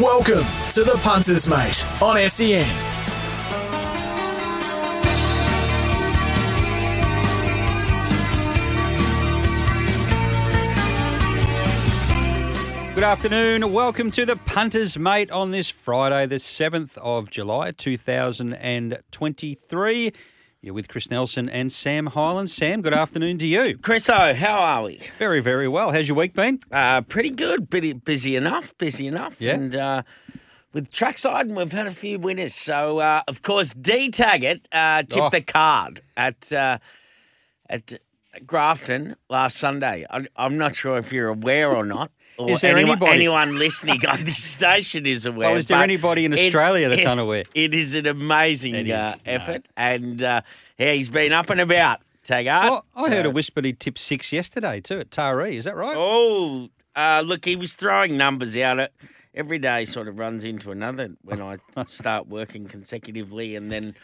Welcome to the Punters Mate on SEN. Good afternoon. Welcome to the Punters Mate on this Friday, the 7th of July, 2023. You're with Chris Nelson and Sam Hyland. Sam, good afternoon to you. Chriso, how are we? Very, very well. How's your week been? Uh, pretty good. Busy, busy enough. Busy enough. Yeah. And uh, with trackside, we've had a few winners. So, uh, of course, D Taggart uh, tipped Oh. the card at uh, at Grafton last Sunday. I, I'm not sure if you're aware or not. Or Is there anyone, anybody- anyone listening on this station is aware? Well, is there anybody in Australia that's unaware? It is an amazing It is, uh, no. effort, and uh, yeah, he's been up and about. Taggart. Well, I heard a whisper he tipped six yesterday too at Taree. Is that right? Oh, uh, look, he was throwing numbers out. It every day sort of runs into another when I start working consecutively, and then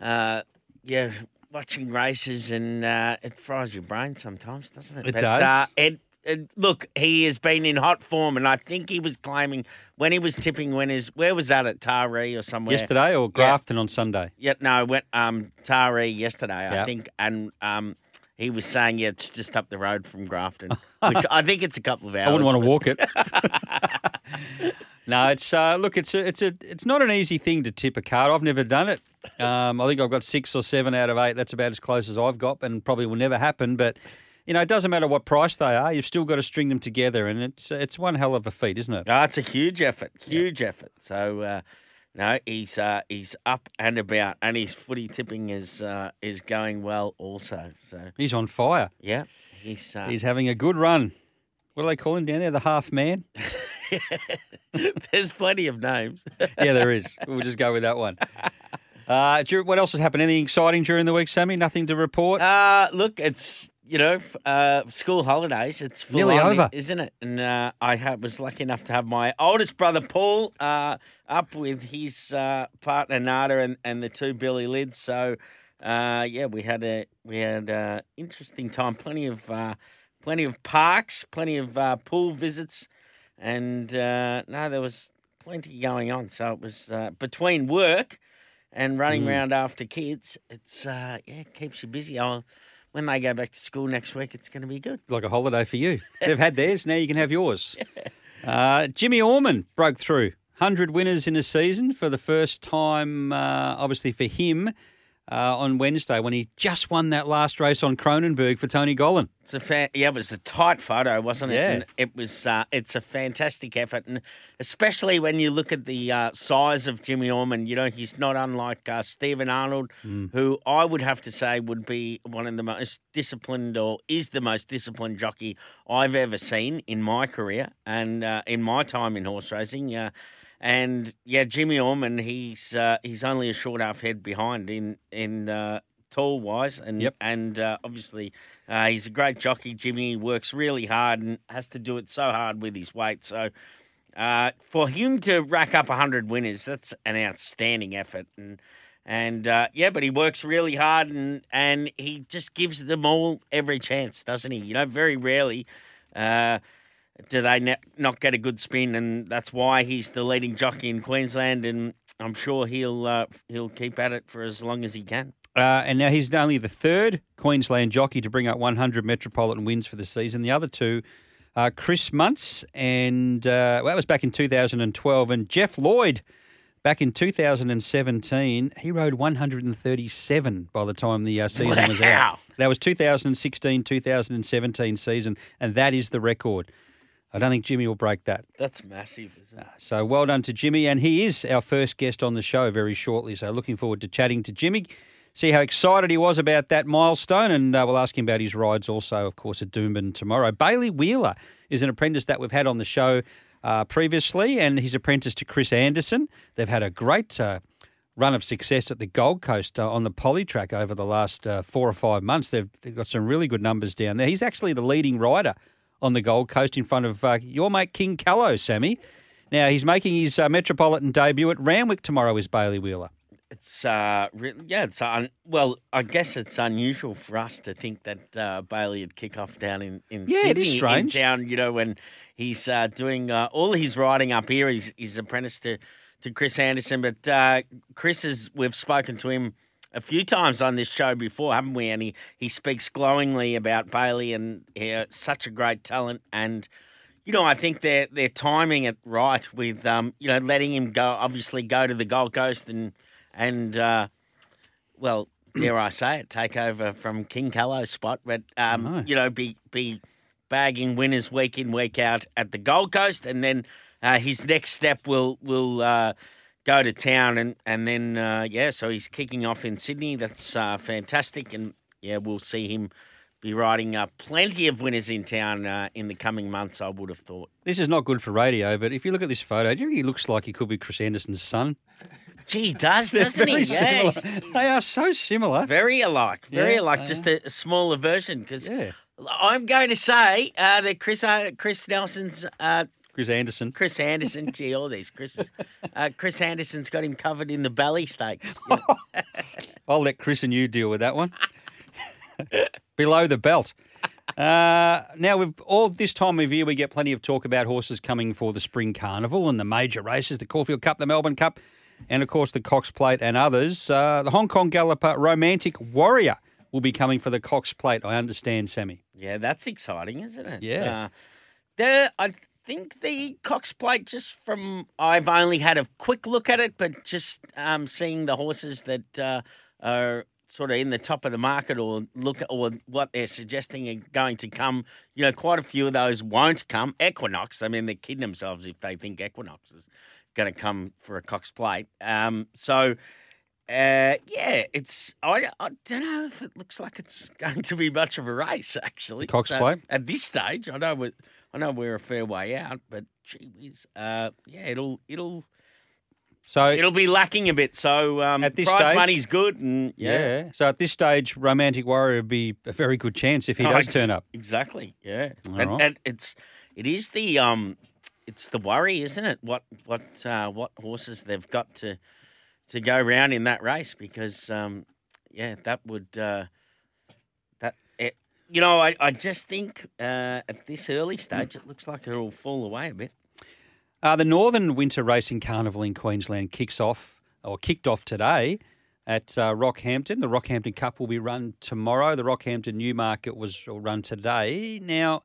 uh, yeah, watching races and uh, it fries your brain sometimes, doesn't it? It but, does. Uh, it, it, look, he has been in hot form, and I think he was claiming when he was tipping winners. Where was that at Taree or somewhere? Yesterday or Grafton on Sunday? Yeah, no, I went um Taree yesterday, I think, and um he was saying yeah, it's just up the road from Grafton, which I think it's a couple of hours. I wouldn't want to walk it. no, it's uh, look, it's a, it's a, it's not an easy thing to tip a card. I've never done it. Um, I think I've got six or seven out of eight. That's about as close as I've got, and probably will never happen. But you know, it doesn't matter what price they are. You've still got to string them together, and it's it's one hell of a feat, isn't it? No, it's a huge effort, huge effort. So uh, no, he's uh, he's up and about, and his footy tipping is uh, is going well also. So He's on fire. yeah, he's uh, He's having a good run. What do they call him down there? The half man? there's plenty of names. Yeah, there is. We'll just go with that one. Uh, what else has happened? Anything exciting during the week, Sammy? Nothing to report? Uh, look, it's you know uh, school holidays. It's full Nearly on, over. isn't it? And uh, I ha- was lucky enough to have my oldest brother Paul uh, up with his uh, partner Nada and, and the two Billy Lids. So uh, yeah, we had a we had a interesting time. Plenty of uh, plenty of parks, plenty of uh, pool visits, and uh, no, there was plenty going on. So it was uh, between work and running Mm. around after kids. It's uh, yeah, it keeps you busy. I'll, when they go back to school next week, it's going to be good. like a holiday for you. They've had theirs, now you can have yours. Uh, Jimmy Orman broke through. 100 winners in a season for the first time, uh, obviously, for him uh, on Wednesday when he just won that last race on Cronenberg for Tony Gollan. It's a yeah, it was a tight photo, wasn't it? Yeah. And it was. Uh, it's a fantastic effort, and especially when you look at the uh, size of Jimmy Orman. You know, he's not unlike uh, Stephen Arnold, who I would have to say would be one of the most disciplined, or is the most disciplined jockey I've ever seen in my career and uh, in my time in horse racing. And yeah, Jimmy Orman, he's uh, he's only a short half head behind in in uh, tall wise, and Yep. and uh, obviously uh, he's a great jockey. Jimmy works really hard and has to do it so hard with his weight. So uh, for him to rack up hundred winners, that's an outstanding effort. And and uh, yeah, but he works really hard and and he just gives them all every chance, doesn't he? You know, very rarely. Do they ne- not get a good spin, and that's why he's the leading jockey in Queensland, and I'm sure he'll uh, he'll keep at it for as long as he can. Uh, and now he's only the third Queensland jockey to bring up 100 Metropolitan wins for the season. The other two are Chris Munce, and uh, well, that was back in 2012, and Jeff Lloyd. Back in 2017, he rode 137 by the time the uh, season was out. That was 2016 2017 season, and that is the record. I don't think Jimmy will break that. That's massive, isn't it? So well done to Jimmy, and he is our first guest on the show very shortly. So looking forward to chatting to Jimmy, see how excited he was about that milestone, and uh, we'll ask him about his rides also, of course, at Doomben tomorrow. Bailey Wheeler is an apprentice that we've had on the show uh, previously, and he's apprenticed to Chris Anderson. They've had a great uh, run of success at the Gold Coast uh, on the poly track over the last uh, four or five months. They've, they've got some really good numbers down there. He's actually the leading rider on the Gold Coast in front of uh, your mate King Callow, Sammy. Now, he's making his uh, Metropolitan debut at Randwick tomorrow, is Bailey Wheeler. It's uh, re- yeah, it's un- well, I guess it's unusual for us to think that uh, Bailey would kick off down in in Yeah, it Sydney, is strange. in town. You know, when he's uh, doing uh, all his riding up here, he's he's apprenticed to to Chris Anderson. But uh, Chris is we've spoken to him a few times on this show before, haven't we? And he he speaks glowingly about Bailey and yeah, such a great talent and. You know, I think they're they're timing it right with um, you know, letting him go obviously go to the Gold Coast and and uh, well, dare I say it, take over from King Callow's spot, but um, you know, be be bagging winners week in week out at the Gold Coast, and then uh, his next step will will uh, go to town, and and then uh, yeah, so he's kicking off in Sydney. That's uh, fantastic, and yeah, we'll see him. Be riding uh, plenty of winners in town uh, in the coming months, I would have thought. This is not good for radio, but if you look at this photo, do you think he looks like he could be Chris Anderson's son? Gee, he does, doesn't he? Yeah, he's- he's They are so similar. very alike, very Yeah, alike, just a, a smaller version. Because Yeah. I'm going to say uh, that Chris uh, Chris Nelson's uh, Chris Anderson. Chris Anderson. gee, all these Chris's. Uh, Chris Anderson's got him covered in the belly steaks. I'll let Chris and you deal with that one. Below the belt. Uh, now, we've all this time of year, we get plenty of talk about horses coming for the Spring Carnival and the major races, the Caulfield Cup, the Melbourne Cup, and of course the Cox Plate and others. Uh, the Hong Kong Galloper Romantic Warrior will be coming for the Cox Plate, I understand, Sammy. yeah, that's exciting, isn't it? Yeah. Uh, there, I think the Cox Plate. Just from I've only had a quick look at it, but just um, seeing the horses that uh, are sort of in the top of the market or look at or what they're suggesting are going to come. You know, quite a few of those won't come. Equinox. I mean, they're kidding themselves if they think Equinox is going to come for a Cox Plate. Um, so. Uh, yeah, it's. I, I don't know if it looks like it's going to be much of a race. Actually, Cox So, Plate? at this stage. I know we're, I know we're a fair way out, but gee whiz, uh, yeah, it'll it'll So, it'll be lacking a bit. So um, At this prize stage- money's good, and yeah. yeah, So at this stage, Romantic Warrior would be a very good chance if he Oh, does ex- turn up. Exactly, yeah, and, right. and it's it is the um, it's the worry, isn't it? What what uh, what horses they've got to to go round in that race because um, yeah, that would uh, you know I, I just think uh, at this early stage it looks like it'll fall away a bit. Uh, the Northern Winter Racing Carnival in Queensland kicks off or kicked off today at uh, Rockhampton. The Rockhampton Cup will be run tomorrow. The Rockhampton Newmarket was run today. Now,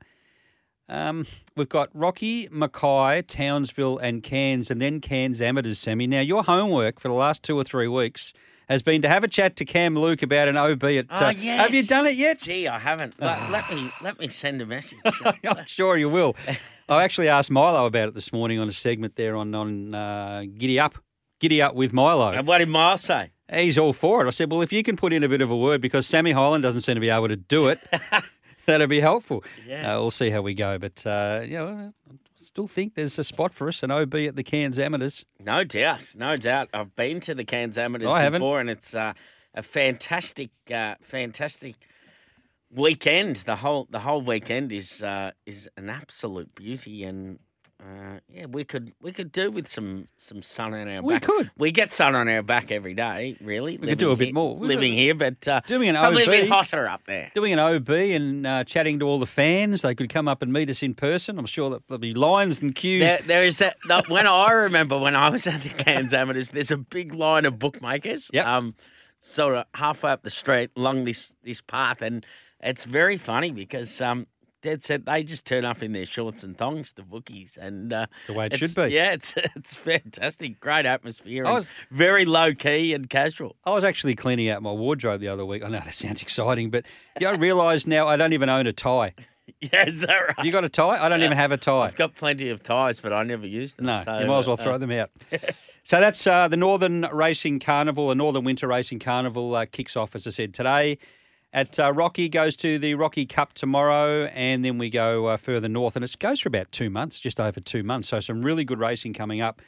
um, we've got Rocky, Mackay, Townsville, and Cairns, and then Cairns Amateurs Sammy. Now, your homework for the last two or three weeks has been to have a chat to Cam Luke about an OB at. Oh, uh, Have you done it yet? Gee, I haven't. Let, let me let me send a message. I'm sure you will. I actually asked Milo about it this morning on a segment there on on uh, Giddy Up, Giddy Up with Milo. and what did Miles say? He's all for it. I said, well, if you can put in a bit of a word because Sammy Hyland doesn't seem to be able to do it, that'd be helpful. Yeah. Uh, we'll see how we go, but uh, I still think there's a spot for us, an OB at the Cairns Amateurs. No doubt, no doubt. I've been to the Cairns Amateurs I haven't. before, and it's uh, a fantastic, uh, fantastic weekend. The whole the whole weekend is uh, is an absolute beauty, and uh, yeah, we could we could do with some some sun on our We back. We could. We get sun on our back every day. Really, We could do a bit here- more. We living here, but uh, Doing an probably a bit OB. hotter up there. Doing an OB and uh, chatting to all the fans. They could come up and meet us in person. I'm sure that there'll be lines and queues. There, there is that. when I remember when I was at the Cairns Amateurs, there's a big line of bookmakers. Yep. Um, sort of halfway up the street along this this path, and it's very funny because um, Dad said they just turn up in their shorts and thongs, the bookies, and uh, That's the way it it's- should be. Yeah, it's it's fantastic, great atmosphere, I was- very low key and casual. I was actually cleaning out my wardrobe the other week. I know that sounds exciting, but yeah, I realise now I don't even own a tie. Yeah, is that right? You got a tie? I don't even have a tie. I've got plenty of ties, but I never use them. No, so, you might as well uh, throw them out. so that's uh, the Northern Racing Carnival, the Northern Winter Racing Carnival uh, kicks off, as I said, today. At uh, Rocky goes to the Rocky Cup tomorrow, and then we go uh, further north, and it goes for about two months, just over two months. So some really good racing coming up.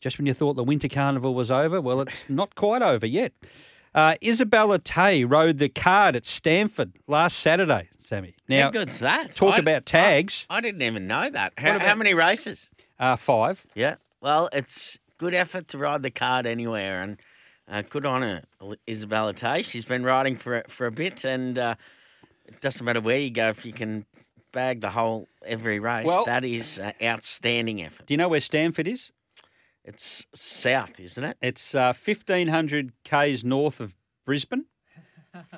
Just when you thought the Winter Carnival was over, well, it's not quite over yet. Uh, Isabella Tay rode the card at Stamford last Saturday, Sammy. Now, How good's that? talk I- about tags. I, I didn't even know that. How, about- how many races? Uh, five. Yeah. Well, it's good effort to ride the card anywhere, and uh, good on her, Isabella Tay. She's been riding for a- for a bit, and uh, it doesn't matter where you go if you can bag the whole every race. Well- that is uh, outstanding effort. Do you know where Stamford is? It's south, isn't it? It's uh, 1,500 Ks north of Brisbane.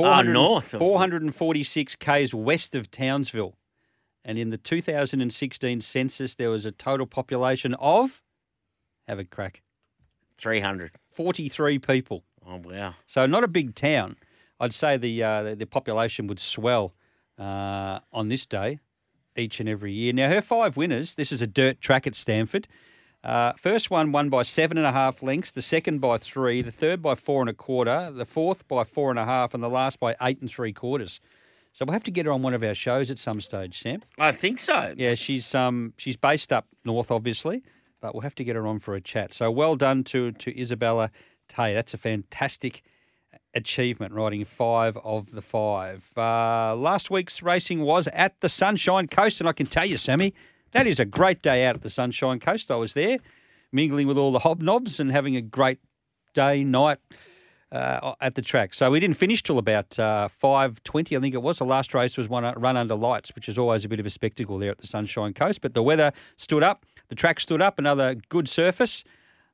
Ah, north 446 Ks west of Townsville. And in the 2016 census, there was a total population of, have a crack, Three hundred. 43 people. Oh wow. So not a big town. I'd say the uh, the, the population would swell uh, on this day each and every year. Now her five winners. This is a dirt track at Stamford. Uh, first one won by seven and a half lengths. The second by three. The third by four and a quarter. The fourth by four and a half, and the last by eight and three quarters. So we'll have to get her on one of our shows at some stage, Sam. I think so. Yeah, she's um she's based up north, obviously, but we'll have to get her on for a chat. So well done to to Isabella Tay. That's a fantastic achievement, riding five of the five. Uh, last week's racing was at the Sunshine Coast, and I can tell you, Sammy, that is a great day out at the Sunshine Coast. I was there, mingling with all the hobnobs and having a great day, night uh, at the track. So we didn't finish till about uh, five twenty, I think it was. The last race was one run under lights, which is always a bit of a spectacle there at the Sunshine Coast. But the weather stood up, the track stood up, another good surface,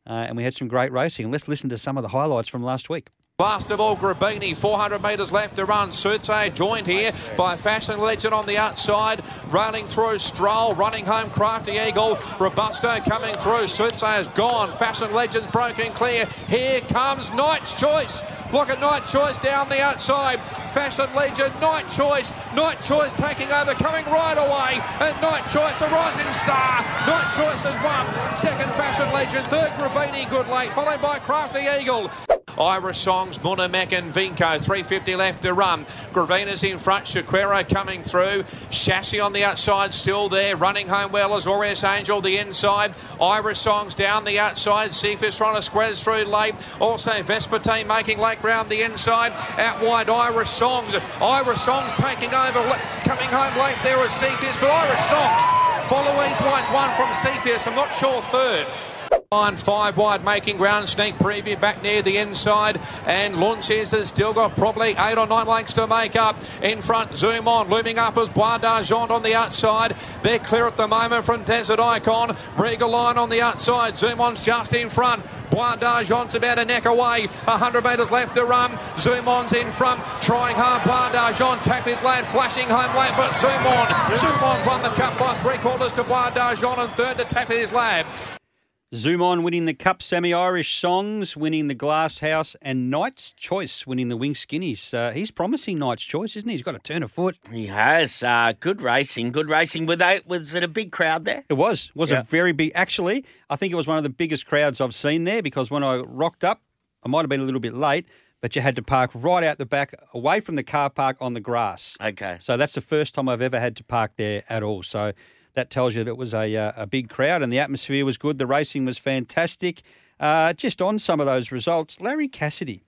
uh, and we had some great racing. Let's listen to some of the highlights from last week. Last of all, Grabini, 400 metres left to run. Soothsayer joined here by Fashion Legend on the outside. Running through Stroll, running home Crafty Eagle. Robusto coming through. Soothsayer's gone. Fashion Legend's broken clear. Here comes Knight's Choice. Look at Night Choice down the outside. Fashion Legend, Night Choice. Night Choice taking over, coming right away. And Night Choice, a rising star. Night Choice has won. Second Fashion Legend. Third Grabini, good late. Followed by Crafty Eagle. Irish Songs, Munamek and Vinco, 350 left to run. Gravina's in front, Shaquero coming through. Chassis on the outside, still there. Running home well as Aureus Angel, the inside. Irish Songs down the outside. Cephas trying to squeeze through late. Also Vesperte making late ground the inside. Out wide, Irish Songs. Irish Songs taking over, coming home late there is Cephas, but Irish Songs follow Ease Wine's one from Cephas. I'm not sure third. Line five wide, making ground. Sneak preview back near the inside. And Lunces has still got probably eight or nine lengths to make up. In front, zoom on. Looming up as Bois d'Argent on the outside. They're clear at the moment from Desert Icon. Regal Line on the outside. Zoom on's just in front. Bois d'Argent's about a neck away. 100 metres left to run. Zoom on's in front. Trying hard. Bois d'Argent. Tap his lad. Flashing home late. But Zoom on. Zoom on's won the cup by three quarters to Bois d'Argent. And third to Tap his lad. Zoom on winning the Cup, Semi Irish Songs winning the Glass House, and Knight's Choice winning the Wing Skinnies. Uh, he's promising Knight's Choice, isn't he? He's got a turn of foot. He has uh, good racing. Good racing. Were they, was it a big crowd there? It was. It was Yeah. a very big. Actually, I think it was one of the biggest crowds I've seen there because when I rocked up, I might have been a little bit late, but you had to park right out the back, away from the car park on the grass. Okay. So that's the first time I've ever had to park there at all. So that tells you that it was a, uh, a big crowd and the atmosphere was good. The racing was fantastic. Uh, just on some of those results, Larry Cassidy,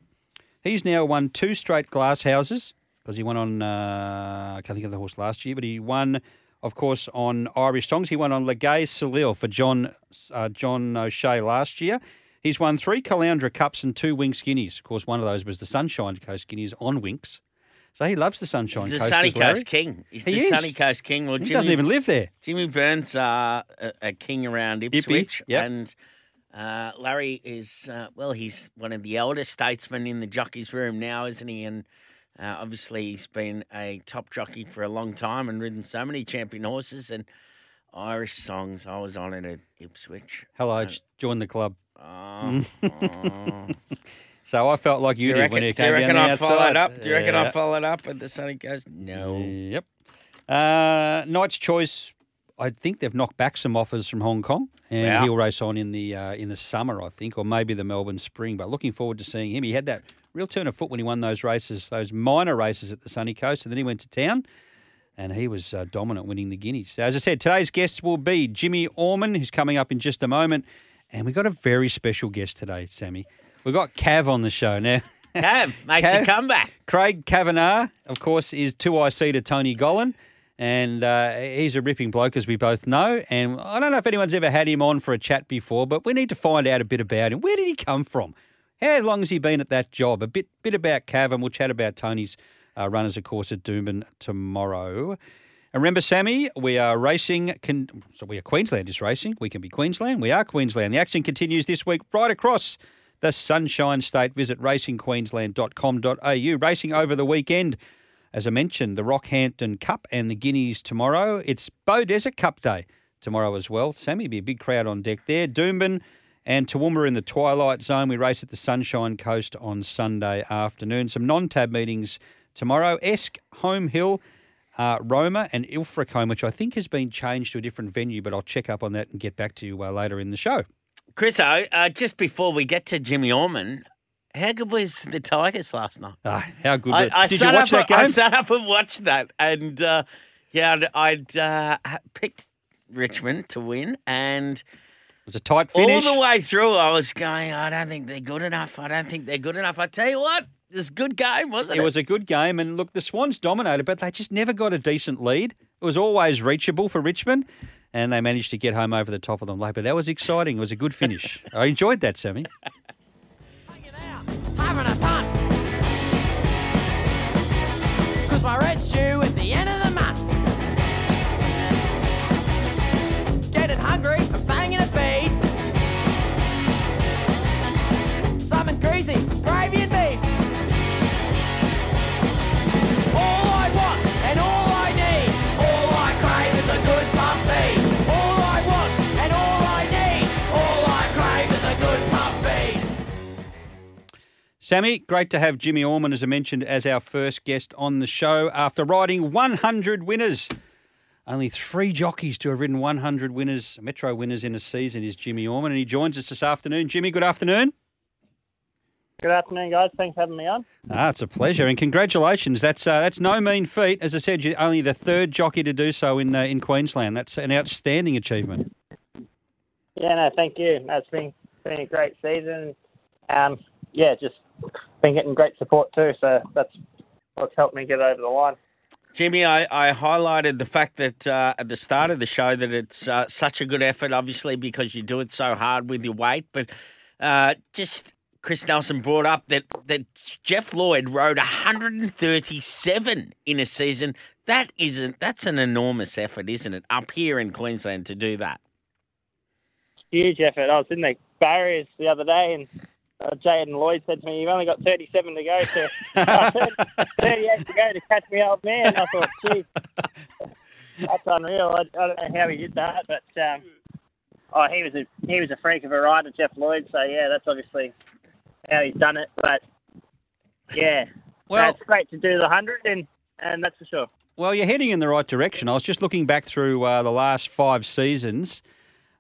he's now won two straight glass houses because he won on, uh, I can't think of the horse last year, but he won, of course, on Irish Songs. He won on Legay Salil for John, uh, John O'Shea last year. He's won three Caloundra Cups and two Wing Skinnies. Of course, one of those was the Sunshine Coast Guineas on Winks. So he loves the Sunshine He's the Coast. Sunny. Coast King. He's He the is. Sunny Coast King. Well, He Jimmy, doesn't even live there. Jimmy Burns uh, a, a king around Ipswich, yep. and uh, Larry is uh, well. He's one of the elder statesmen in the jockey's room now, isn't he? And uh, obviously, he's been a top jockey for a long time and ridden so many champion horses and Irish songs. I was on it at Ipswich. Hello, Uh, join the club. Oh, oh. So I felt like you, you did reckon, when you came reckon down the I outside. followed up? Do you reckon I Yeah. followed up at the Sunny Coast? No. Yep. Uh, Knight's Choice I think they've knocked back some offers from Hong Kong, and Yeah. he'll race on in the uh, in the summer, I think, or maybe the Melbourne Spring. But looking forward to seeing him. He had that real turn of foot when he won those races, those minor races at the Sunny Coast, and then he went to town. And he was uh, dominant winning the Guineas. So, as I said, today's guests will be Jimmy Orman, who's coming up in just a moment. And we've got a very special guest today, Sammy. We've got Cav on the show. Now, Cav makes Cav? a comeback. Craig Cavanough, of course, is 2IC to Tony Gollan. And uh, he's a ripping bloke, as we both know. And I don't know if anyone's ever had him on for a chat before, but we need to find out a bit about him. Where did he come from? How long has he been at that job? A bit, bit about Cav, and we'll chat about Tony's uh, runners, of course, at Doomben tomorrow. And remember, Sammy, we are racing. Can, so we are Queensland is racing. We can be Queensland. We are Queensland. The action continues this week right across the Sunshine State. Visit racingqueensland.com.au. Racing over the weekend. As I mentioned, the Rockhampton Cup and the Guineas tomorrow. It's Bow Desert Cup Day tomorrow as well. Sammy, be a big crowd on deck there. Doomben and Toowoomba in the Twilight Zone. We race at the Sunshine Coast on Sunday afternoon. Some non-tab meetings tomorrow. Esk, Home Hill, uh, Roma and Ilfracombe, which I think has been changed to a different venue, but I'll check up on that and get back to you uh, later in the show. Chris, uh, just before we get to Jimmy Orman, how good was the Tigers last night? Ah, how good I, I Did you watch that game? I sat up and watched that, and uh, yeah, I'd, I'd uh, picked Richmond to win, and It was a tight finish. all the way through, I was going, I don't think they're good enough. I don't think they're good enough. I tell you what, it was a good game, wasn't it? It was a good game, and look, the Swans dominated, but they just never got a decent lead. It was always reachable for Richmond, and they managed to get home over the top of them late. But that was exciting. It was a good finish. I enjoyed that, Sammy. having a punt. Cause my rent's due at the Sammy, great to have Jimmy Orman, as I mentioned, as our first guest on the show after riding 100 winners. Only three jockeys to have ridden 100 winners, Metro winners in a season is Jimmy Orman, and he joins us this afternoon. Jimmy, good afternoon. Good afternoon, guys. Thanks for having me on. Ah, it's a pleasure, and congratulations. That's uh, that's no mean feat. As I said, you're only the third jockey to do so in uh, in Queensland. That's an outstanding achievement. Yeah, no, thank you. It's been been a great season. Um, yeah, just been getting great support too. So that's what's helped me get over the line. Jimmy, I, I highlighted the fact that uh, at the start of the show that it's uh, such a good effort, obviously because you do it so hard with your weight. But uh, just Chris Nelson brought up that that Jeff Lloyd rode 137 in a season. That isn't that's an enormous effort, isn't it? Up here in Queensland to do that. Huge effort. I was in the barriers the other day, and uh, Jay and Lloyd said to me, "You've only got 37 to go to 38 to go to catch me, old man." I thought, "Geez, that's unreal." I, I don't know how he did that, but um, oh, he was a he was a freak of a rider, Jeff Lloyd. So yeah, that's obviously how he's done it. But yeah, Well- it's great to do the hundred, and and that's for sure. Well, you're heading in the right direction. I was just looking back through uh, the last five seasons.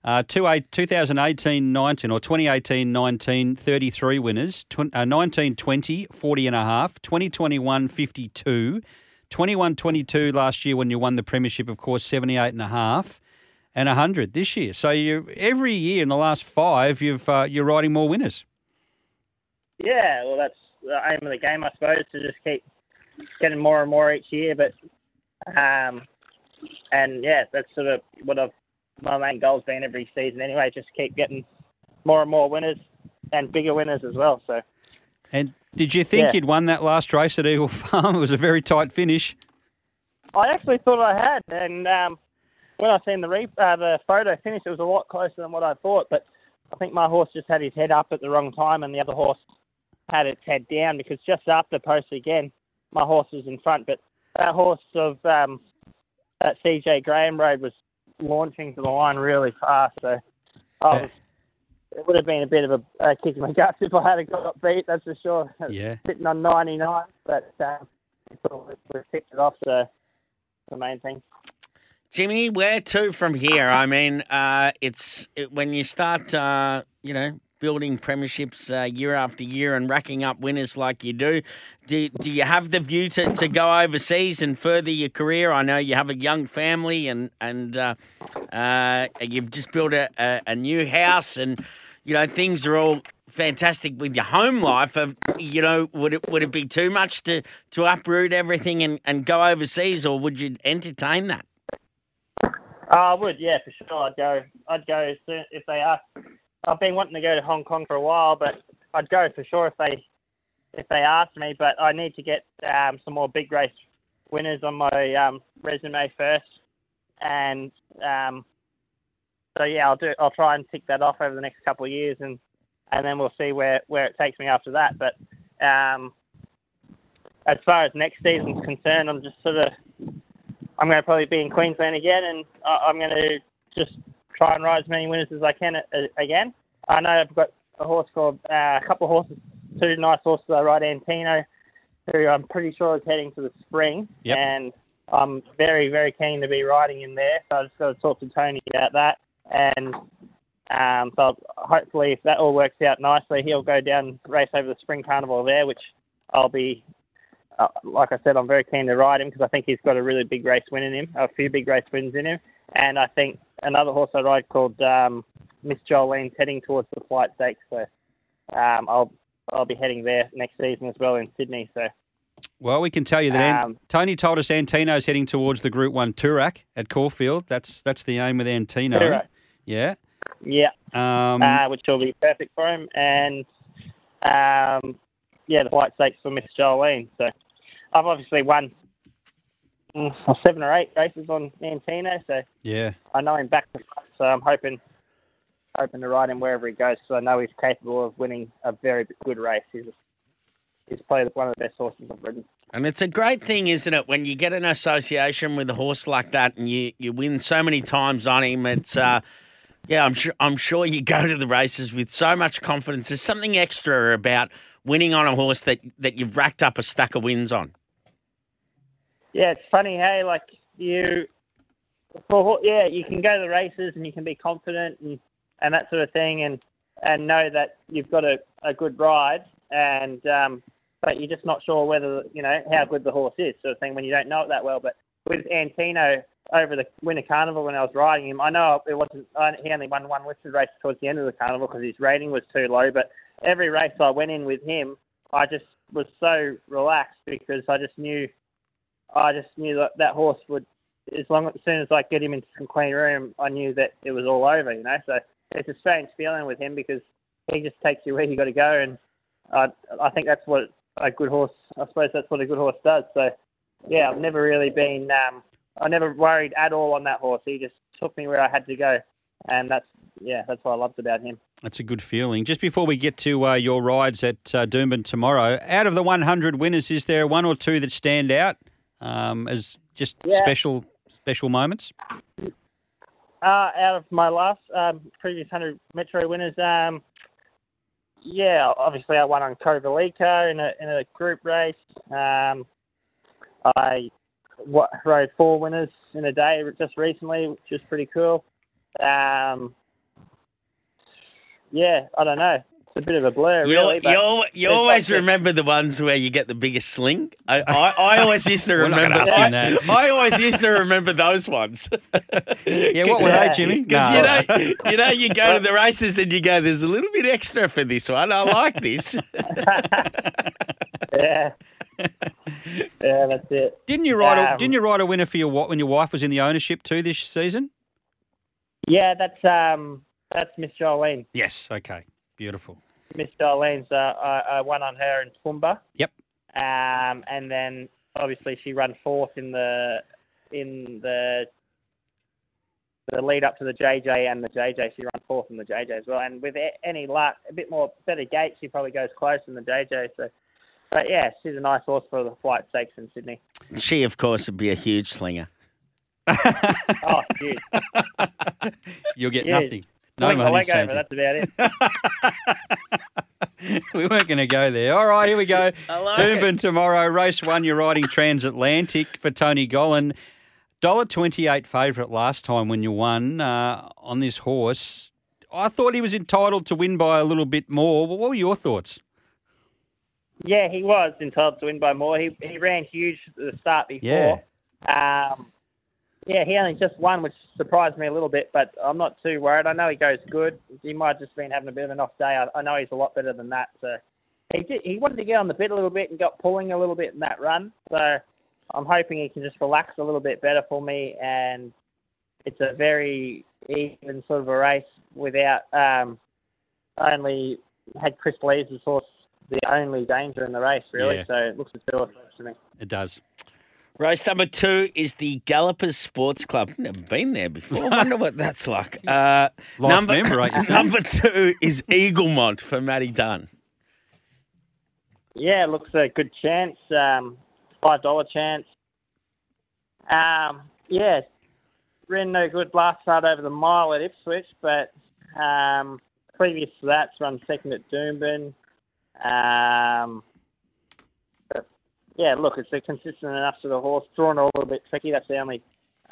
Uh, two eight- 2018-19 or 2018-19, 33 winners. Uh, 19-20, 40 and a half. 2021, 52. 21-22 last year when you won the premiership, of course, 78 and a half. And 100 this year. So you every year in the last five, you've uh, you're riding more winners. Yeah, well, that's the aim of the game, I suppose, to just keep getting more and more each year. But, um, and yeah, that's sort of what I've my main goal's been every season anyway. Just keep getting more and more winners and bigger winners as well. So And did you think Yeah. you'd won that last race at Eagle Farm? It was a very tight finish. I actually thought I had, and um, when I seen the re- uh, the photo finish, it was a lot closer than what I thought. But I think my horse just had his head up at the wrong time, and the other horse had its head down because just after post again, my horse was in front. But that horse of um, that CJ Graham rode was launching to the line really fast, so I was, it would have been a bit of a, a kick in the guts if I had got beat. That's for sure. Yeah. sitting on 99, but um, we sort of- we picked it off. So the main thing. Jimmy, where to from here? I mean, uh, it's it, when you start, uh, you know, building premierships uh, year after year and racking up winners like you do. Do, do you have the view to, to go overseas and further your career? I know you have a young family and and uh, uh, you've just built a, a, a new house and you know things are all fantastic with your home life. Uh, you know, would it would it be too much to, to uproot everything and, and go overseas, or would you entertain that? Oh, I would, yeah, for sure. I'd go. I'd go if they ask. I've been wanting to go to Hong Kong for a while, but I'd go for sure if they if they asked me. But I need to get um, some more big race winners on my um, resume first, and um, so yeah, I'll do. I'll try and tick that off over the next couple of years, and and then we'll see where where it takes me after that. But um, as far as next season's concerned, I'm just sort of I'm going to probably be in Queensland again, and I'm going to just try and ride as many winners as I can a- again. I know I've got a horse called uh, a couple of horses, two nice horses I ride, Antino, who I'm pretty sure is heading to the spring, Yep. and I'm very very keen to be riding in there. So I just got to talk to Tony about that, and um, so hopefully if that all works out nicely, he'll go down race over the spring carnival there, which I'll be uh, like I said, I'm very keen to ride him because I think he's got a really big race win in him, a few big race wins in him. And I think another horse I ride called um, Miss Jolene's heading towards the flight stakes. So um, I'll I'll be heading there next season as well in Sydney. So Well, we can tell you that Um, Tony told us Antino's heading towards the Group One Toorak at Caulfield. That's that's the aim with Antino. Toorak. Yeah. yeah, Um, uh, which will be perfect for him. And um, yeah, the flight stakes for Miss Jolene. So I've obviously won seven or eight races on Antino. So yeah. I know him back to front, so I'm hoping hoping to ride him wherever he goes. So I know he's capable of winning a very good race. He's he's probably one of the best horses I've ridden. And it's a great thing, isn't it, when you get an association with a horse like that and you, you win so many times on him. It's uh, yeah, I'm sure I'm sure you go to the races with so much confidence. There's something extra about winning on a horse that, that you've racked up a stack of wins on. Yeah, it's funny, hey, like you, yeah, you can go to the races and you can be confident and and that sort of thing, and and know that you've got a, a good ride, and um, but you're just not sure whether you know how good the horse is, sort of thing, when you don't know it that well. But with Antino over the Winter Carnival when I was riding him, I know it wasn't. He only won one listed race towards the end of the carnival because his rating was too low. But every race I went in with him, I just was so relaxed because I just knew I just knew that that horse would, as long as soon as I get him into some clean room, I knew that it was all over, you know. So it's a strange feeling with him because he just takes you where you got to go, and I I think that's what a good horse. I suppose that's what a good horse does. So yeah, I've never really been. Um, I never worried at all on that horse. He just took me where I had to go, and that's yeah, that's what I loved about him. That's a good feeling. Just before we get to uh, your rides at uh, Doomben tomorrow, out of the 100 winners, is there one or two that stand out um, as just Yeah. special special moments? Uh, out of my last um, previous hundred Metro winners, um, yeah, obviously I won on Kovalica in a in a group race. Um, I what, rode four winners in a day just recently, which is pretty cool. Um, yeah, I don't know. It's a bit of a blur, You, really. but you, al- you always remember the ones where you get the biggest sling. I, I, I always used to We're not remember. gonna ask him I, that. I always used to remember those ones. Yeah, what were they, Jimmy? Because No. you know, you know, you go to the races and you go, "There's a little bit extra for this one. I like this." yeah, yeah, that's it. Didn't you ride? a, Um, didn't you ride a winner for your wa- when your wife was in the ownership too this season? Yeah, that's um, that's Miss Jolene. Yes. Okay. Beautiful. Miss Jolene's, uh, I, I won on her in Toowoomba. Yep. Um, and then obviously she ran fourth in the in the the lead up to the JJ and the JJ. She ran fourth in the JJ as well. And with a- any luck, a bit more better gate, she probably goes close in the JJ. So, but yeah, she's a nice horse for the flight stakes in Sydney. she, of course, would be a huge slinger. Oh, dude, You'll get Yeah. nothing. No money's leg over. That's about it. we weren't going to go there. All right, here we go. Like Doomben tomorrow. Race one, you're riding transatlantic for Tony Gollan. Dollar twenty eight favourite last time when you won uh, on this horse. I thought he was entitled to win by a little bit more. What were your thoughts? Yeah, he was entitled to win by more. He he ran huge at the start before. Yeah. Um, yeah, he only just won, which surprised me a little bit, but I'm not too worried. I know he goes good. He might have just been having a bit of an off day. I, I know he's a lot better than that. So he did, he wanted to get on the bit a little bit and got pulling a little bit in that run. So I'm hoping he can just relax a little bit better for me. And it's a very even sort of a race without um, only had Chris Lees horse the only danger in the race, really. Yeah. So it looks a two or to me. It does. Race number two is the Gallopers Sports Club. Never been there before. I wonder what that's like. Uh, Life number, member, ain't you, number two is Eaglemont for Matty Dunn. Yeah, looks a good chance. Um, five dollar chance. Um, yeah, ran no good last start over the mile at Ipswich, but um, previous to that, it's run second at Doomben. Um, but yeah, look, it's consistent enough to the horse. Drawn a little bit tricky. That's the only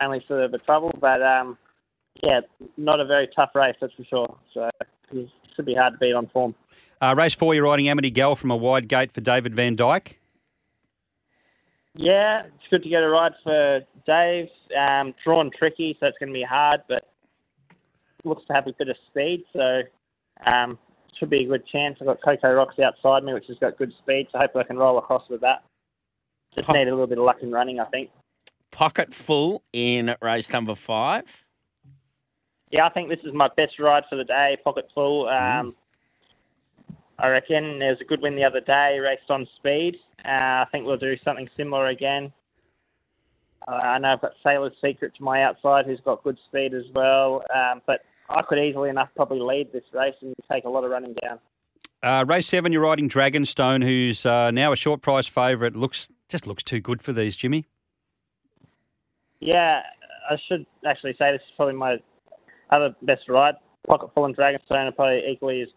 only sort of a trouble, but um, yeah, not a very tough race, that's for sure. So it should be hard to beat on form. Uh, race four, you're riding Amity Gal from a wide gate for David Vandyke. Yeah, it's good to get a ride for Dave. Um, drawn tricky, so it's going to be hard, but looks to have a bit of speed, so um, should be a good chance. I've got Coco Rocks outside me, which has got good speed, so hopefully I can roll across with that. Just need a little bit of luck in running, I think. Pocket full in race number five. Yeah, I think this is my best ride for the day, pocket full. Um, I reckon there was a good win the other day, raced on speed. Uh, I think we'll do something similar again. Uh, I know I've got Sailor's Secret to my outside, who's got good speed as well. Um, but I could easily enough probably lead this race and take a lot of running down. Uh, race seven, you're riding Dragonstone, who's uh, now a short price favourite. Looks just looks too good for these, Jimmy. Yeah, I should actually say this is probably my other best ride. Pocket Full and Dragonstone are probably equally as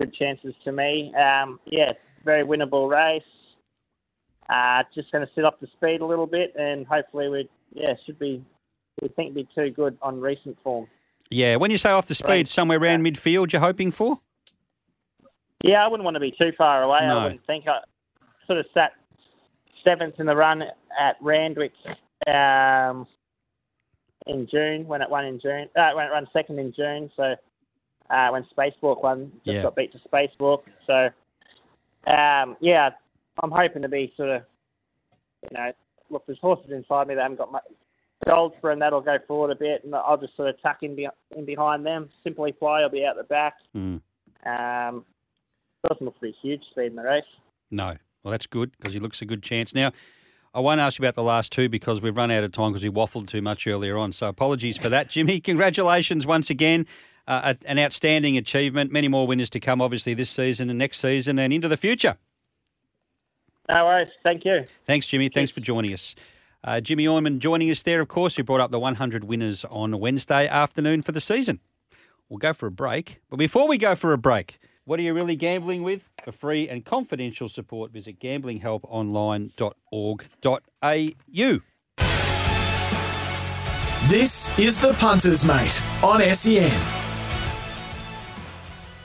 good chances to me. Um, yeah, very winnable race. Uh, just going to sit off the speed a little bit, and hopefully we yeah should be we think be too good on recent form. Yeah, when you say off the speed, Right. somewhere around midfield, you're hoping for. Yeah, I wouldn't want to be too far away. No. I wouldn't think. I sort of sat seventh in the run at Randwick um, in June when it won in June. Uh, when it ran second in June, so uh, when Spacewalk won, just Yeah. got beat to Spacewalk. So um, yeah, I'm hoping to be sort of, you know, look, there's horses inside me that haven't got much. Goldsboro and that'll go forward a bit, and I'll just sort of tuck in, be- in behind them. Simply Fly, I'll be out the back. Mm. Um, doesn't look to be huge speed in the race. No. Well, that's good because he looks a good chance. Now, I won't ask you about the last two because we've run out of time because we waffled too much earlier on. So apologies for that, Jimmy. Congratulations once again. Uh, an outstanding achievement. Many more winners to come, obviously, this season and next season and into the future. No worries. Thank you. Thanks, Jimmy. Thanks for joining us. Uh, Jimmy Orman joining us there, of course, who brought up the 100 winners on Wednesday afternoon for the season. We'll go for a break. But before we go for a break, what are you really gambling with? For free and confidential support, visit gamblinghelponline.org.au. This is the Punters Mate on SEN.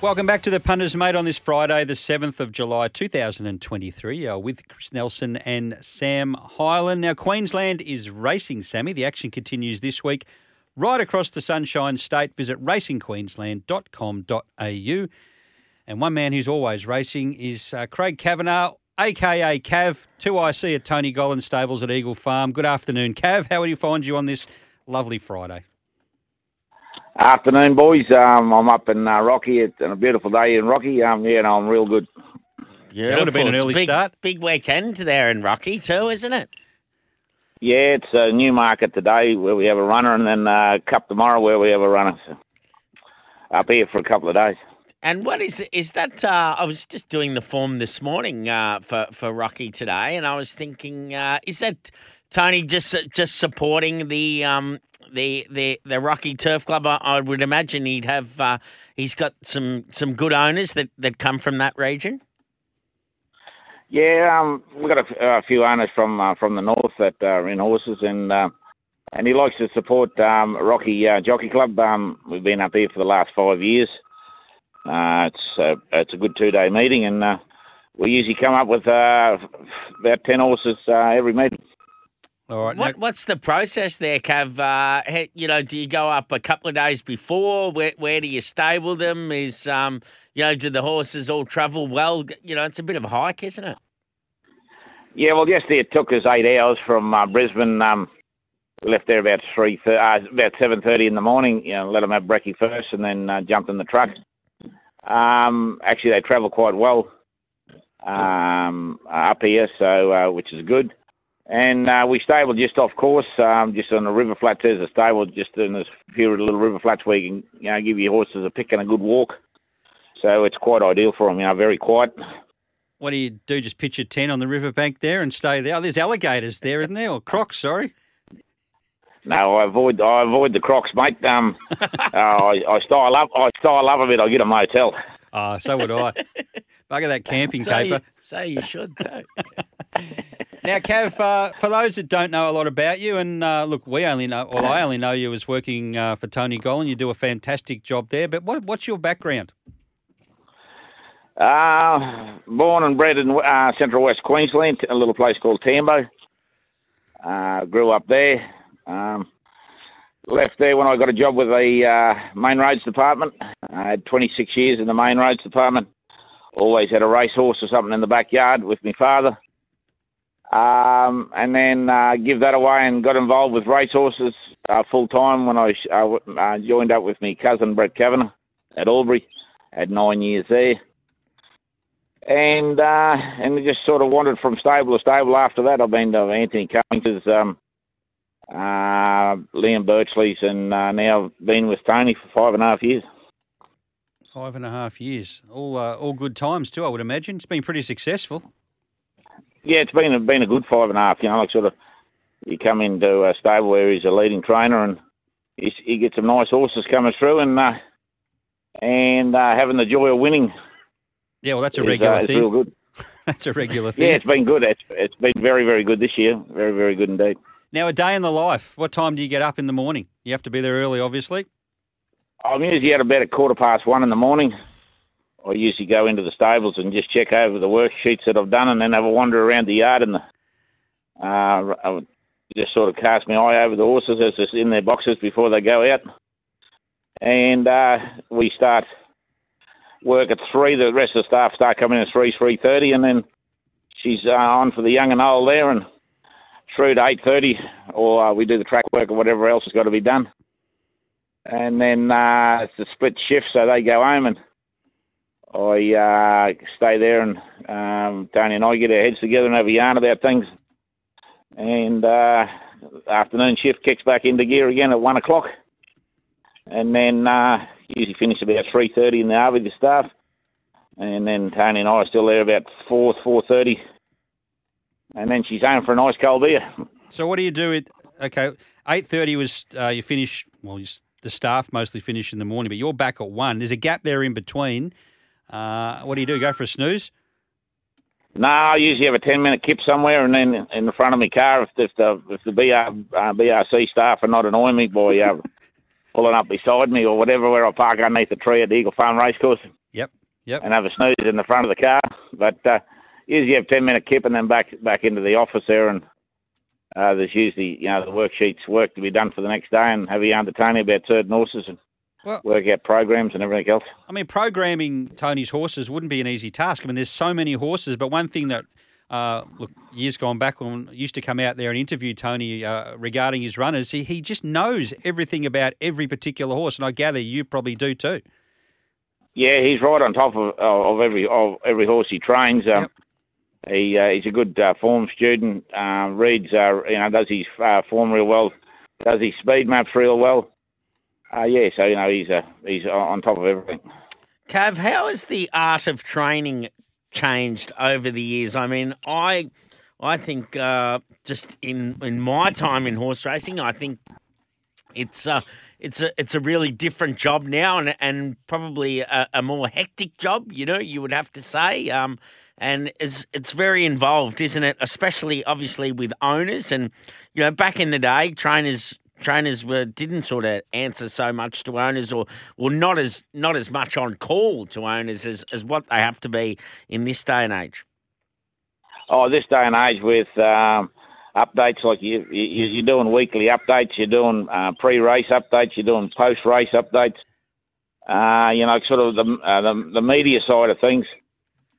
Welcome back to the Punters Mate on this Friday, the 7th of July 2023, uh, with Chris Nelson and Sam Hyland. Now, Queensland is racing, Sammy. The action continues this week right across the Sunshine State. Visit racingqueensland.com.au. And one man who's always racing is uh, Craig Cavanough, aka Cav, 2IC at Tony Gollan Stables at Eagle Farm. Good afternoon, Cav. How would you find you on this lovely Friday? Afternoon, boys. Um, I'm up in uh, Rocky. It's a beautiful day in Rocky. Um, yeah, no, I'm real good. Yeah, it would have been an early big, start. Big weekend there in Rocky too, isn't it? Yeah, it's a new market today where we have a runner, and then uh, Cup tomorrow where we have a runner. So, up here for a couple of days. And what is is that? Uh, I was just doing the form this morning uh, for for Rocky today, and I was thinking, uh, is that Tony just just supporting the um the the the Rocky Turf Club? I, I would imagine he'd have uh, he's got some some good owners that that come from that region. Yeah, um, we've got a few owners from uh, from the north that are in horses, and uh, and he likes to support um, Rocky uh, Jockey Club. Um, we've been up here for the last five years. Uh, it's uh, it's a good two day meeting, and uh, we usually come up with uh, about ten horses uh, every meeting. All right. What, what's the process there, Cav? Uh, you know, do you go up a couple of days before? Where, where do you stable them? Is um, you know, do the horses all travel well? You know, it's a bit of a hike, isn't it? Yeah, well, yesterday it took us eight hours from uh, Brisbane. Um, we left there about three, thir- uh, about seven thirty in the morning. You know, let them have brekkie first, and then uh, jumped in the truck. Um, actually, they travel quite well um, up here, so uh, which is good. And uh, we stabled just off course, um, just on the river flats. There's a stable just in this few little river flats where you can, you know, give your horses a pick and a good walk. So it's quite ideal for them. You know, very quiet. What do you do? Just pitch a tent on the riverbank there and stay there. Oh, there's alligators there, isn't there? Or crocs, sorry. No, I avoid I avoid the crocs, mate. Um, uh, I, I style up I style up a bit. I get a motel. Oh, so would I. Bugger that camping So you, caper. so you should too. Now, Cav, uh, for those that don't know a lot about you, and uh, look, we only know, well, I only know you as working uh, for Tony Gollan. You do a fantastic job there. But what, what's your background? Uh, born and bred in uh, central west Queensland, a little place called Tambo. Uh, grew up there. Um, left there when I got a job with the uh, main roads department. I had 26 years in the main roads department. Always had a racehorse or something in the backyard with my father. Um, and then uh, give that away and got involved with racehorses uh, full time when I uh, uh, joined up with my cousin Brett Cavanough at Albury. Had nine years there and uh, and we just sort of wandered from stable to stable. After that, I've been to Anthony Cummings's, um, uh, Liam Birchley's, and uh, now been with Tony for five and a half years. Five and a half years. All uh, all good times, too, I would imagine. It's been pretty successful. Yeah, it's been a, been a good five and a half. You know, like sort of you come into a stable where he's a leading trainer, and he's, he gets some nice horses coming through, and uh, and uh, having the joy of winning. Yeah, well, that's a is, regular uh, is thing. real good. That's a regular thing. Yeah, it's been good. It's it's been very very good this year. Very very good indeed. Now, a day in the life. What time do you get up in the morning? You have to be there early, obviously. I'm usually at about a quarter past one in the morning. I usually go into the stables and just check over the worksheets that I've done, and then have a wander around the yard and the, uh, I just sort of cast my eye over the horses as they're in their boxes before they go out. And uh, we start work at three. The rest of the staff start coming in at three, three thirty, and then she's uh, on for the young and old there, and through to eight thirty, or uh, we do the track work or whatever else has got to be done. And then uh, it's a split shift, so they go home, and I uh, stay there, and um, Tony and I get our heads together and have a yarn about things. And uh, afternoon shift kicks back into gear again at one o'clock, and then uh, usually finish about three thirty in the hour with the staff, and then Tony and I are still there about four four thirty, and then she's home for a nice cold beer. So, what do you do? At okay, eight thirty was uh, you finish. Well, you, the staff mostly finish in the morning, but you're back at one. There's a gap there in between. Uh, what do you do? Go for a snooze? No, I usually have a ten minute kip somewhere, and then in the front of my car, if, if the if the BR, uh, BRC staff are not annoying me by uh, pulling up beside me or whatever, where I park underneath the tree at the Eagle Farm Racecourse Yep. Yep. and have a snooze in the front of the car. But uh, usually have ten minute kip and then back back into the office there, and uh, there's usually you know the worksheets work to be done for the next day, and have a yarn to Tony about certain horses and Well- work out programs and everything else. I mean, programming Tony's horses wouldn't be an easy task. I mean, there's so many horses, but one thing that, uh, look, years gone back when I used to come out there and interview Tony uh, regarding his runners, he, he just knows everything about every particular horse, and I gather you probably do too. Yeah, he's right on top of of every of every horse he trains. Um, Yep. He uh, he's a good uh, form student. Uh, reads uh, you know does his uh, form real well. Does his speed maps real well. Uh, yeah, so you know he's he's on top of everything. Cav, how has the art of training changed over the years? I mean, I I think just in in my time in horse racing, I think it's uh, it's a it's a really different job now, and and probably a, a more hectic job. You know, you would have to say. Um, and it's it's very involved, isn't it? Especially obviously with owners, and you know, back in the day, trainers trainers were didn't sort of answer so much to owners, or or not as not as much on call to owners as as what they have to be in this day and age. Oh, this day and age with um, updates like you, you you're doing weekly updates, you're doing uh, pre-race updates, you're doing post-race updates. Uh, you know, sort of the, uh, the the media side of things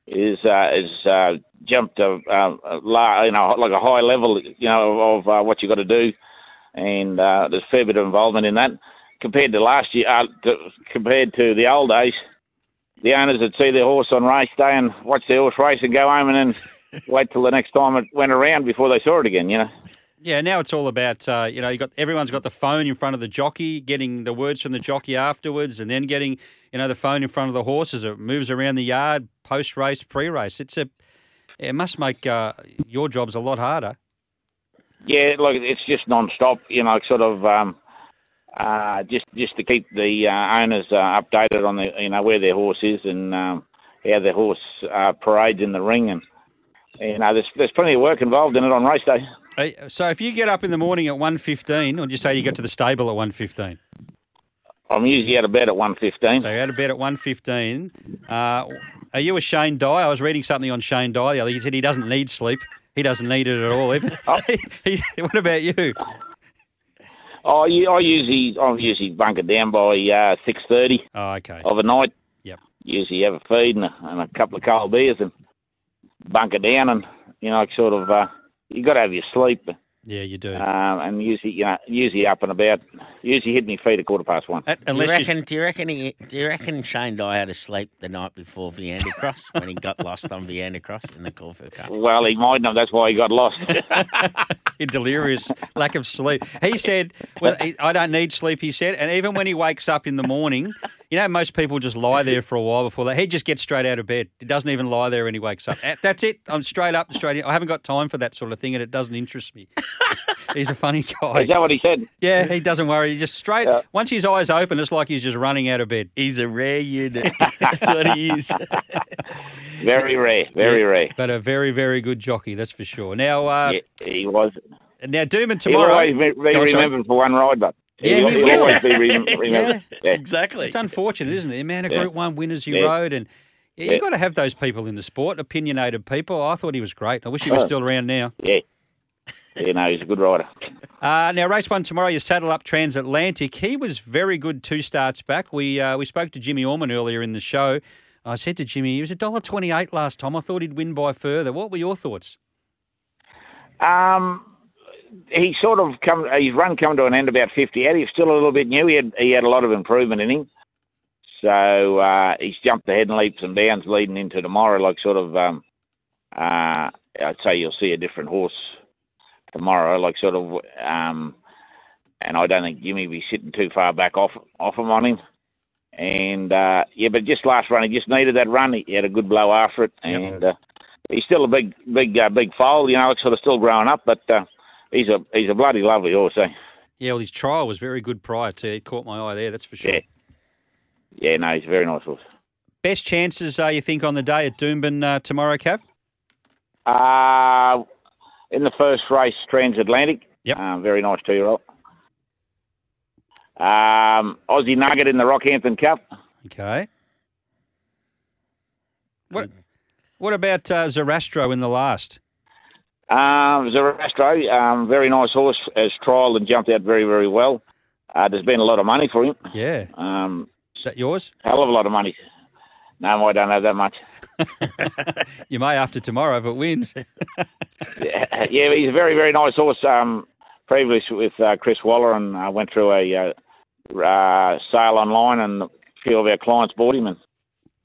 is uh, is uh, jumped to uh, a you know like a high level you know of uh, what you got to do, and uh, there's a fair bit of involvement in that compared to last year. Uh, to, compared to the old days, the owners would see their horse on race day and watch their horse race and go home and then wait till the next time it went around before they saw it again. You know. Yeah, now it's all about uh, you know you got everyone's got the phone in front of the jockey, getting the words from the jockey afterwards, and then getting you know the phone in front of the horses. it moves around the yard, post race, pre race. It's a it must make uh, your jobs a lot harder. Yeah, look, it's just non-stop. You know, sort of um, uh, just just to keep the uh, owners uh, updated on the you know where their horse is and um, how their horse uh, parades in the ring, and you know there's there's plenty of work involved in it on race day. So if you get up in the morning at one fifteen, or do you say you get to the stable at one fifteen? I'm usually out of bed at one fifteen. So you're out of bed at one fifteen. Uh, are you a Shane Dye? I was reading something on Shane Dye the other. He said he doesn't need sleep. He doesn't need it at all. Even. He- what about you? Oh, I usually I usually bunker down by uh, six thirty Oh, okay. of a night. Yep. Usually have a feed and a, and a couple of cold beers and bunker down and you know sort of uh, you got to have your sleep. Yeah, you do. Um, and usually, you know, usually up and about. Usually hit me feet at quarter past one. At- Do you unless you, reckon? Do you reckon? He, do you reckon Shane Dye had to sleep the night before Viander Cross when he got lost on Viander Cross in the Caulfield Cup? Well, he mightn't have. That's why he got lost. in delirious lack of sleep. He said, "Well, he- I don't need sleep." He said, and even when he wakes up in the morning, you know, most people just lie there for a while before that. He just gets straight out of bed. He doesn't even lie there when he wakes up. That's it. I'm straight up, straight in. I haven't got time for that sort of thing, and it doesn't interest me. He's a funny guy. Is that what he said? Yeah, he doesn't worry. He just straight. Yeah. Once his eyes open, it's like he's just running out of bed. He's a rare unit. That's what he is. Very rare. Very rare. But a very, very good jockey, that's for sure. Now, uh, Yeah, he was. now Doomben He'll tomorrow. always be, be Go on, sorry. remembered for one ride, but Yeah, he'll, he he'll always be re- remembered. Yeah. Exactly. It's unfortunate, isn't it? The amount of Yeah. Group One winners you Yeah. rode, and yeah, Yeah. you've got to have those people in the sport, opinionated people. I thought he was great. I wish he was Oh. still around now. Yeah. Yeah, no, he's a good rider. Uh, now, race one tomorrow, you saddle up Transatlantic. He was very good two starts back. We uh, we spoke to Jimmy Orman earlier in the show. I said to Jimmy, he was $1.28 last time. I thought he'd win by further. What were your thoughts? Um, he sort of come. His run come to an end about fifty out. He's still a little bit new. He had he had a lot of improvement in him. So uh, he's jumped ahead in leaps and bounds leading into tomorrow. Like sort of, um, uh, I'd say you'll see a different horse tomorrow. Like sort of, um, and I don't think Jimmy will be sitting too far back off off him on him. And uh, yeah, but just last run, he just needed that run. He had a good blow after it, and uh, he's still a big, big, uh, big foal. You know, it's sort of still growing up, but uh, he's a he's a bloody lovely horse. Eh? Yeah, well, his trial was very good prior to it. Caught my eye there, that's for sure. Yeah. Yeah, no, he's a very nice horse. Best chances, uh, you think, on the day at Doomben uh, tomorrow, Cav? Uh, in the first race, Transatlantic. Yep. Uh, very nice two year old. Um, Aussie Nugget in the Rockhampton Cup. Okay. What What about uh, Zarastro in the last? Um, Zarastro, um, very nice horse, as trial and jumped out very, very well. Uh, there's been a lot of money for him. Yeah. Um, Is that yours? hell of a lot of money. No, I don't have that much. You may after tomorrow if it wins. yeah, yeah, he's a very, very nice horse. Um, previous with uh, Chris Waller, and I went through a uh, uh, sale online, and a few of our clients bought him, and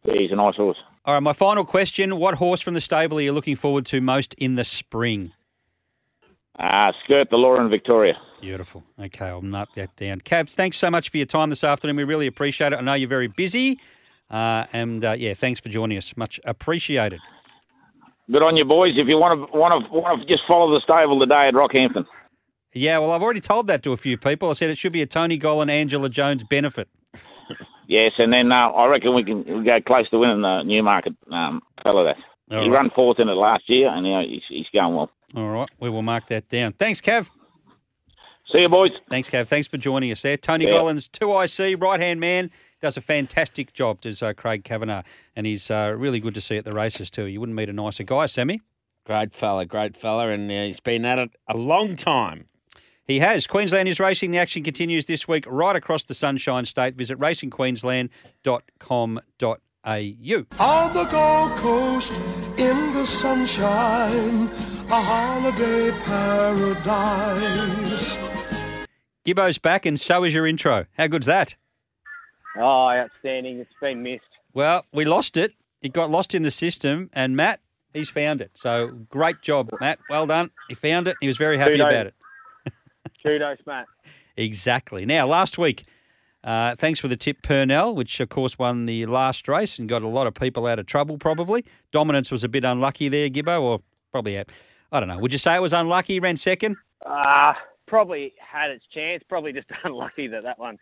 he's a nice horse. All right, my final question. What horse from the stable are you looking forward to most in the spring? Uh, skirt the Law in Victoria. Beautiful. Okay, I'll note that down. Cabs, thanks so much for your time this afternoon. We really appreciate it. I know you're very busy. Uh, and uh, yeah, thanks for joining us. Much appreciated. Good on you, boys. If you want to, want to, want to just follow the stable today at Rockhampton. Yeah, well, I've already told that to a few people. I said it should be a Tony Gollan, Angela Jones benefit. Yes, and then uh, I reckon we can we go close to winning the Newmarket um, fellow that. All he right. ran fourth in it last year, and you know, he's, he's going well. All right, we will mark that down. Thanks, Cav. See you, boys. Thanks, Cav. Thanks for joining us there. Tony Yeah. Gollan's, 2IC, right hand man, does a fantastic job, does uh, Craig Cavanough. And he's uh, really good to see at the races, too. You wouldn't meet a nicer guy, Sammy. Great fella, great fella, and uh, he's been at it a long time. He has. Queensland is racing. The action continues this week right across the Sunshine State. Visit racingqueensland.com.au. On the Gold Coast, in the sunshine, a holiday paradise. Gibbo's back, and so is your intro. How good's that? Oh, outstanding. It's been missed. Well, we lost it. It got lost in the system, and Matt, he's found it. So great job, Matt. Well done. He found it. He was very happy Kudos. about it. Kudos, Matt. Exactly. Now, last week, uh, thanks for the tip, Purnell, which of course won the last race and got a lot of people out of trouble. Probably dominance was a bit unlucky there, Gibbo, or probably I don't know. Would you say it was unlucky? Ran second. Uh, probably had its chance. Probably just unlucky that that one,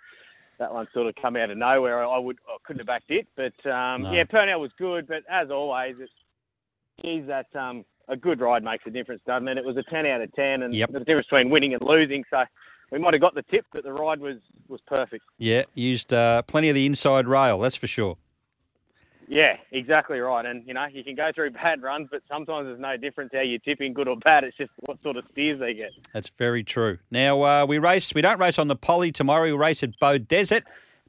that one sort of come out of nowhere. I would, I couldn't have backed it, but um, No. yeah, Purnell was good. But as always, it's, geez, that um, a good ride makes a difference, doesn't it? It was a ten out of ten, and Yep. the difference between winning and losing. So we might have got the tip, but the ride was was perfect. Yeah, used uh, plenty of the inside rail. That's for sure. Yeah, exactly right. And you know, you can go through bad runs, but sometimes there's no difference how you're tipping, good or bad. It's just what sort of steers they get. That's very true. Now uh, we race. We don't race on the Poly tomorrow. We race at Beaudesert.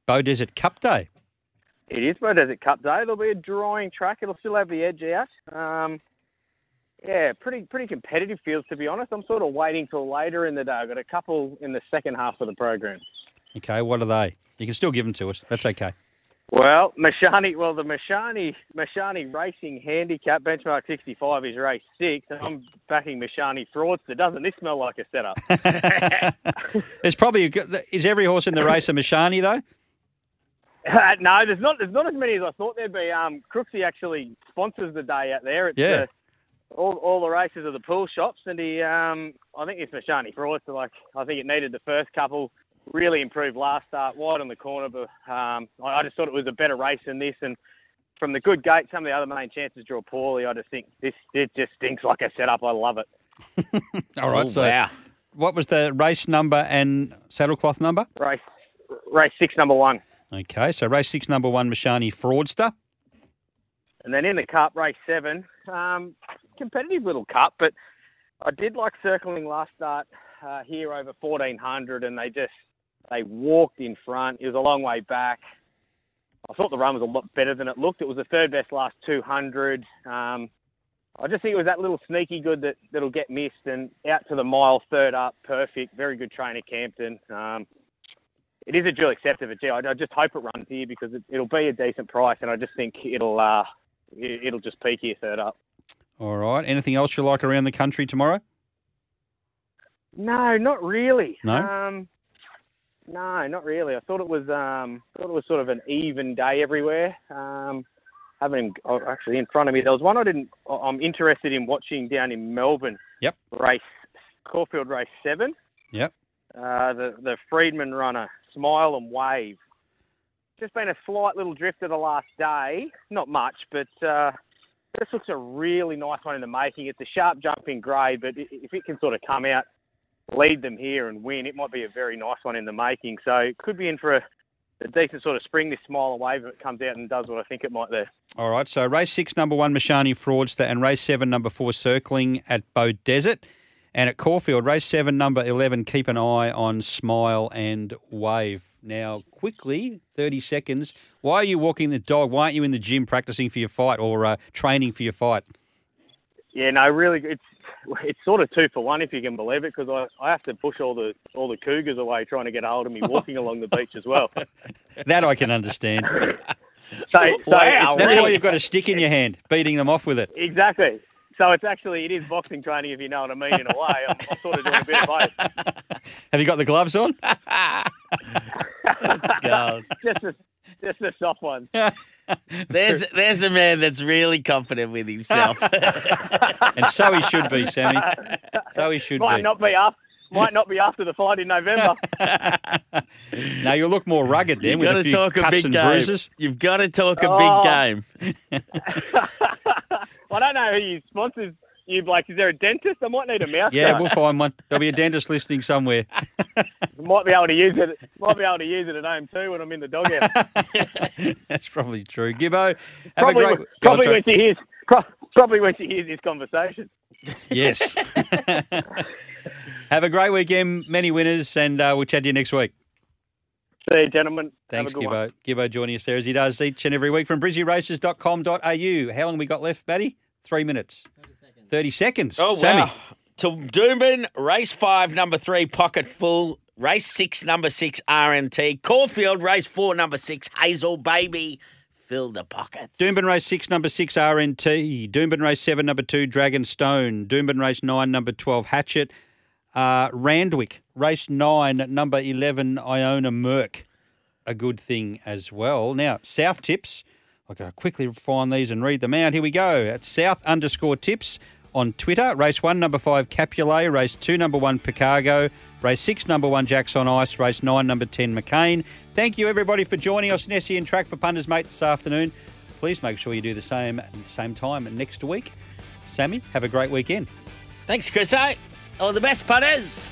Bow Desert Cup Day. It is Beaudesert Cup Day. There'll be a drawing track. It'll still have the edge out. Um, yeah, pretty pretty competitive fields to be honest. I'm sort of waiting till later in the day. I've got a couple in the second half of the program. Okay, what are they? You can still give them to us. That's okay. Well, Mishani, well the Mishani Mishani Racing Handicap benchmark 65 is race six, and I'm backing Mishani Fraudster. Doesn't this smell like a setup? There's probably a, is every horse in the race a Mishani though. Uh, no, there's not. There's not as many as I thought there'd be. Um, Crooksy actually sponsors the day out there. It's, Yeah. Uh, all, all the races are the pool shops, and he, um, I think it's Mishani Fraud. So like, I think it needed the first couple. Really improved last start, wide on the corner, but um, I, I just thought it was a better race than this. And from the good gate, some of the other main chances draw poorly. I just think this it just stinks like a setup. I love it. All right. Oh, so wow. what was the race number and saddlecloth number? Race race six, number one. Okay, so race six, number one, Mishani Fraudster. And then in the cup, race seven, um, competitive little cup, but I did like circling last start uh, here over 1400, and they just they walked in front. It was a long way back. I thought the run was a lot better than it looked. It was the third best last 200. Um, I just think it was that little sneaky good that that'll get missed, and out to the mile, third up, perfect. Very good trainer, Campton. Um, it is a dual accepted, but gee, I, I just hope it runs here because it, it'll be a decent price, and I just think it'll uh, it, it'll just peak here third up. All right. Anything else you like around the country tomorrow? No, not really. No? Um, no, not really. I thought it was um, thought it was sort of an even day everywhere. Um, having oh, actually in front of me, there was one I didn't. I'm interested in watching down in Melbourne. Yep. Race Caulfield race seven. Yep. Uh, the the Friedman runner, Smile and Wave. Just been a slight little drift of the last day. Not much, but uh, this looks a really nice one in the making. It's a sharp jumping grade, but if it can sort of come out, lead them here and win, it might be a very nice one in the making. So it could be in for a, a decent sort of spring this smile and wave if it comes out and does what I think it might do. All right. So race six, number one, Mishani Fraudster, and race seven, number four, Circling at Bow Desert. And at Caulfield, race seven, number 11, keep an eye on Smile and Wave. Now, quickly, 30 seconds. Why are you walking the dog? Why aren't you in the gym practicing for your fight or uh, training for your fight? Yeah, no, really, it's it's sort of two for one if you can believe it, because I, I have to push all the all the cougars away trying to get hold of me walking along the beach as well. That I can understand. So, so Wow, That's why you've got a stick in your hand, beating them off with it. Exactly. So it's actually it is boxing training if you know what I mean in a way. I'm, I'm sort of doing a bit of both. Have you got the gloves on? God. just a just a soft one. There's there's a man that's really confident with himself. And so he should be, Sammy. So he should Might be. not be after might not be after the fight in November. Now you'll look more rugged then You've with got a to few talk a cuts big and game. bruises. You've got to talk a Oh. big game. I don't know who you sponsors you like. Is there a dentist? I might need a mouth Yeah, guard. we'll find one. There'll be a dentist listening somewhere. might be able to use it. Might be able to use it at home too when I'm in the doghouse. That's probably true. Gibbo, have probably a great. when- on, probably when she hears pro- probably when she hears this conversation. Yes. Have a great weekend. Many winners, and uh, we'll chat to you next week. See you, gentlemen. Thanks, Have a good one. Gibbo. Gibbo joining us there as he does each and every week from brizzyraces.com.au. How long we got left, Batty? Three minutes. 30 seconds. Oh, Sammy. wow. To Doomben, race five, number three, Pocket Full. Race six, number six, RNT. Caulfield, race four, number six, Hazel Baby. Fill the pockets. Doomben Race 6, number 6, RNT. Doomben Race 7, number 2, Dragon Stone. Doomben Race 9, number 12, Hatchet. Uh, Randwick, Race 9, number 11, Iona Merck. A good thing as well. Now, South Tips. I've got to quickly find these and read them out. Here we go. At South underscore tips on Twitter. Race 1, number 5, Capulet. Race 2, number 1, Picargo. Race 6, number 1, Jacks on Ice. Race 9, number 10, McCain. Thank you, everybody, for joining us in SEN Track for Punters Mate this afternoon. Please make sure you do the same same time next week. Sammy, have a great weekend. Thanks, Chris. All the best punters.